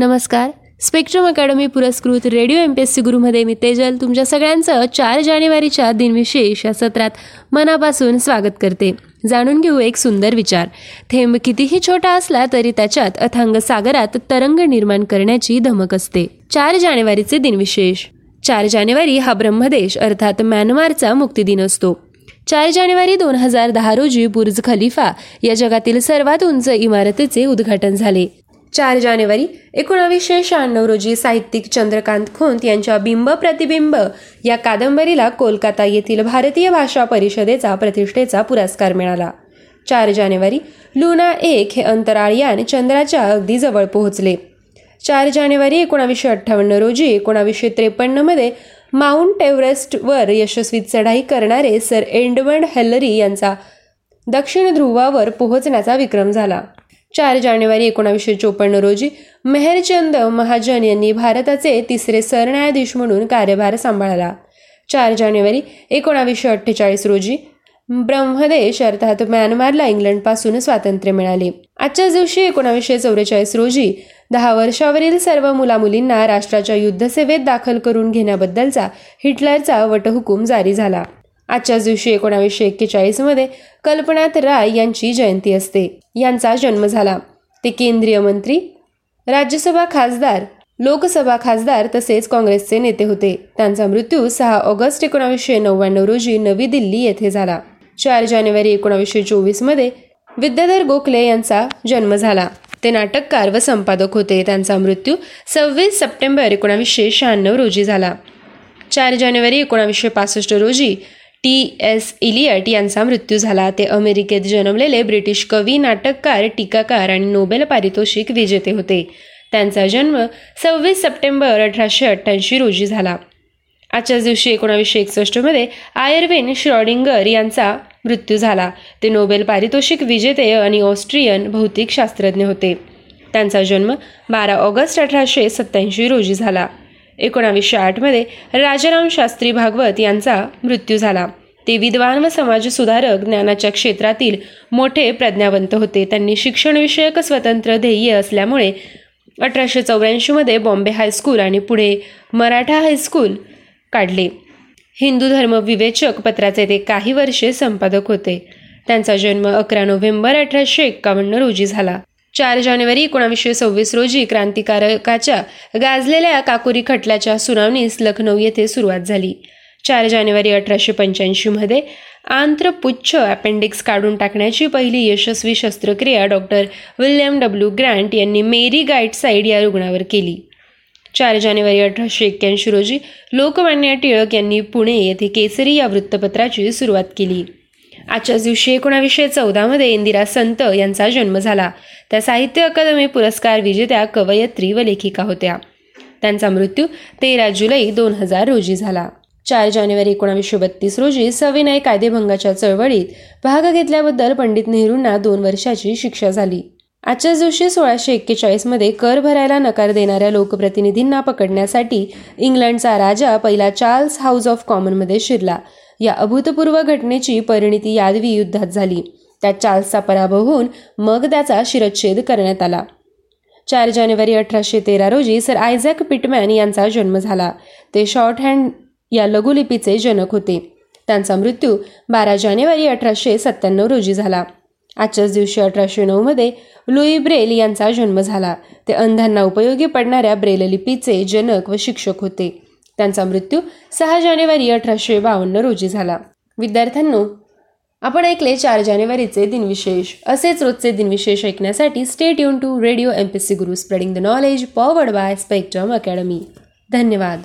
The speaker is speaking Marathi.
नमस्कार. स्पेक्ट्रम अकॅडमी पुरस्कृत radio M P S C गुरुमध्ये मी तेजल तुमच्या सगळ्यांचं चार जानेवारीच्या दिनविशेष या सत्रात मनापासून स्वागत करते. जाणून घेऊ एक सुंदर विचार. थेंब कितीही छोटा असला तरी त्याच्यात अथांग सागरात तरंग निर्माण करण्याची धमक असते. चार जानेवारीचे दिनविशेष. चार जानेवारी हा ब्रह्मदेश अर्थात म्यानमारचा मुक्तिदिन असतो. चार जानेवारी दोन हजार दहा रोजी बुर्ज खलिफा या जगातील सर्वात उंच इमारतीचे उद्घाटन झाले. चार जानेवारी एकोणावीसशे शहाण्णव रोजी साहित्यिक चंद्रकांत खोंत यांच्या बिंब प्रतिबिंब या कादंबरीला कोलकाता येथील भारतीय भाषा परिषदेचा प्रतिष्ठेचा पुरस्कार मिळाला. चार जानेवारी लुना एक हे अंतराळयान चंद्राच्या अगदी जवळ पोहोचले. चार जानेवारी एकोणावीसशे अठ्ठावन्न रोजी एकोणावीसशे त्रेपन्नमध्ये माउंट एव्हरेस्टवर यशस्वी चढाई करणारे सर एंडवर्ड हेलरी यांचा दक्षिण ध्रुवावर पोहोचण्याचा विक्रम झाला. चार जानेवारी एकोणावीसशे चोपन्न रोजी मेहरचंद महाजन यांनी भारताचे तिसरे सरन्यायाधीश म्हणून कार्यभार सांभाळला. चार जानेवारी एकोणावीसशे अठ्ठेचाळीस रोजी ब्रह्मदेश अर्थात म्यानमारला इंग्लंडपासून स्वातंत्र्य मिळाले. आजच्याच दिवशी एकोणावीसशे चौवेचाळीस रोजी दहा वर्षावरील सर्व मुलामुलींना राष्ट्राच्या युद्धसेवेत दाखल करून घेण्याबद्दलचा हिटलरचा वटहुकूम जारी झाला. आजच्याच दिवशी एकोणावीसशे एक्केचाळीसमध्ये कल्पनाथ राय यांची जयंती असते. यांचा जन्म झाला. ते केंद्रीय मंत्री राज्यसभा खासदार लोकसभा खासदार तसेच काँग्रेसचे नेते होते. त्यांचा मृत्यू सहा ऑगस्ट एकोणावीसशे नव्याण्णव रोजी नवी दिल्ली येथे झाला. चार जानेवारी एकोणावीसशे चोवीसमध्ये विद्याधर गोखले यांचा जन्म झाला. ते नाटककार व संपादक होते. त्यांचा मृत्यू सव्वीस सप्टेंबर एकोणावीसशे शहाण्णव रोजी झाला. चार जानेवारी एकोणावीसशे पासष्ट रोजी टी एस इलियट यांचा मृत्यू झाला. ते अमेरिकेत जन्मलेले ब्रिटिश कवी नाटककार टीकाकार आणि नोबेल पारितोषिक विजेते होते. त्यांचा जन्म सव्वीस सप्टेंबर अठराशे अठ्ठ्याऐंशी रोजी झाला. आजच्याच दिवशी एकोणावीसशे एकसष्टमध्ये आयर्विन श्रॉडिंगर यांचा मृत्यू झाला. ते नोबेल पारितोषिक विजेते आणि ऑस्ट्रियन भौतिक शास्त्रज्ञ होते. त्यांचा जन्म बारा ऑगस्ट अठराशे सत्त्याऐंशी रोजी झाला. एकोणावीसशे आठमध्ये राजाराम शास्त्री भागवत यांचा मृत्यू झाला. ते विद्वान व समाजसुधारक ज्ञानाच्या क्षेत्रातील मोठे प्रज्ञावंत होते. त्यांनी शिक्षणविषयक स्वतंत्र ध्येय असल्यामुळे अठराशे चौऱ्याऐंशीमध्ये बॉम्बे हायस्कूल आणि पुढे मराठा हायस्कूल काढले. हिंदू धर्म विवेचक पत्राचे ते काही वर्षे संपादक होते. त्यांचा जन्म अकरा नोव्हेंबर अठराशे एक्कावन्न रोजी झाला. चार जानेवारी एकोणावीसशे सव्वीस रोजी क्रांतिकारकाच्या गाजलेल्या काकुरी खटल्याच्या सुनावणीस लखनौ येथे सुरुवात झाली. चार जानेवारी अठराशे पंच्याऐंशीमध्ये आंत्रपुच्छ अपेंडिक्स काढून टाकण्याची पहिली यशस्वी शस्त्रक्रिया डॉक्टर विल्यम डब्ल्यू ग्रँट यांनी मेरी गाईट साईड या रुग्णावर केली. चार जानेवारी अठराशे एक्क्याऐंशी रोजी लोकमान्य टिळक यांनी पुणे येथे केसरी या वृत्तपत्राची सुरुवात केली. आजच्याच दिवशी एकोणावीसशे चौदामध्ये इंदिरा संत यांचा जन्म झाला. त्या साहित्य अकादमी पुरस्कार विजेत्या कवयत्री व लेखिका होत्या. त्यांचा मृत्यू तेरा जुलै दोन हजार रोजी झाला. चार जानेवारी एकोणावीसशे बत्तीस रोजी सविनय कायदेभंगाच्या चळवळीत भाग घेतल्याबद्दल पंडित नेहरूंना दोन वर्षाची शिक्षा झाली. आजच्याच दिवशी सोळाशे एक्केचाळीसमध्ये कर भरायला नकार देणाऱ्या लोकप्रतिनिधींना पकडण्यासाठी इंग्लंडचा राजा पहिला चार्ल्स हाऊस ऑफ कॉमनमध्ये शिरला. या अभूतपूर्व घटनेची परिणिती यादवी युद्धात झाली. त्यात चार्ल्सचा पराभव होऊन मग त्याचा शिरच्छेद करण्यात आला. चार जानेवारी अठराशे तेरा रोजी सर आयझॅक पिटमॅन यांचा जन्म झाला. ते शॉर्ट हँड या लघुलिपीचे जनक होते. त्यांचा मृत्यू बारा जानेवारी अठराशे सत्त्याण्णव रोजी झाला. आजच्याच दिवशी अठराशे नऊमध्ये लुई ब्रेल यांचा जन्म झाला. ते अंधांना उपयोगी पडणाऱ्या ब्रेल लिपीचे जनक व शिक्षक होते. त्यांचा मृत्यू सहा जानेवारी अठराशे बावन्न रोजी झाला. विद्यार्थ्यांनो आपण ऐकले चार जानेवारीचे दिनविशेष. असेच रोजचे दिनविशेष ऐकण्यासाठी stay युन to radio M P C Guru spreading the knowledge powered by spectrum academy धन्यवाद.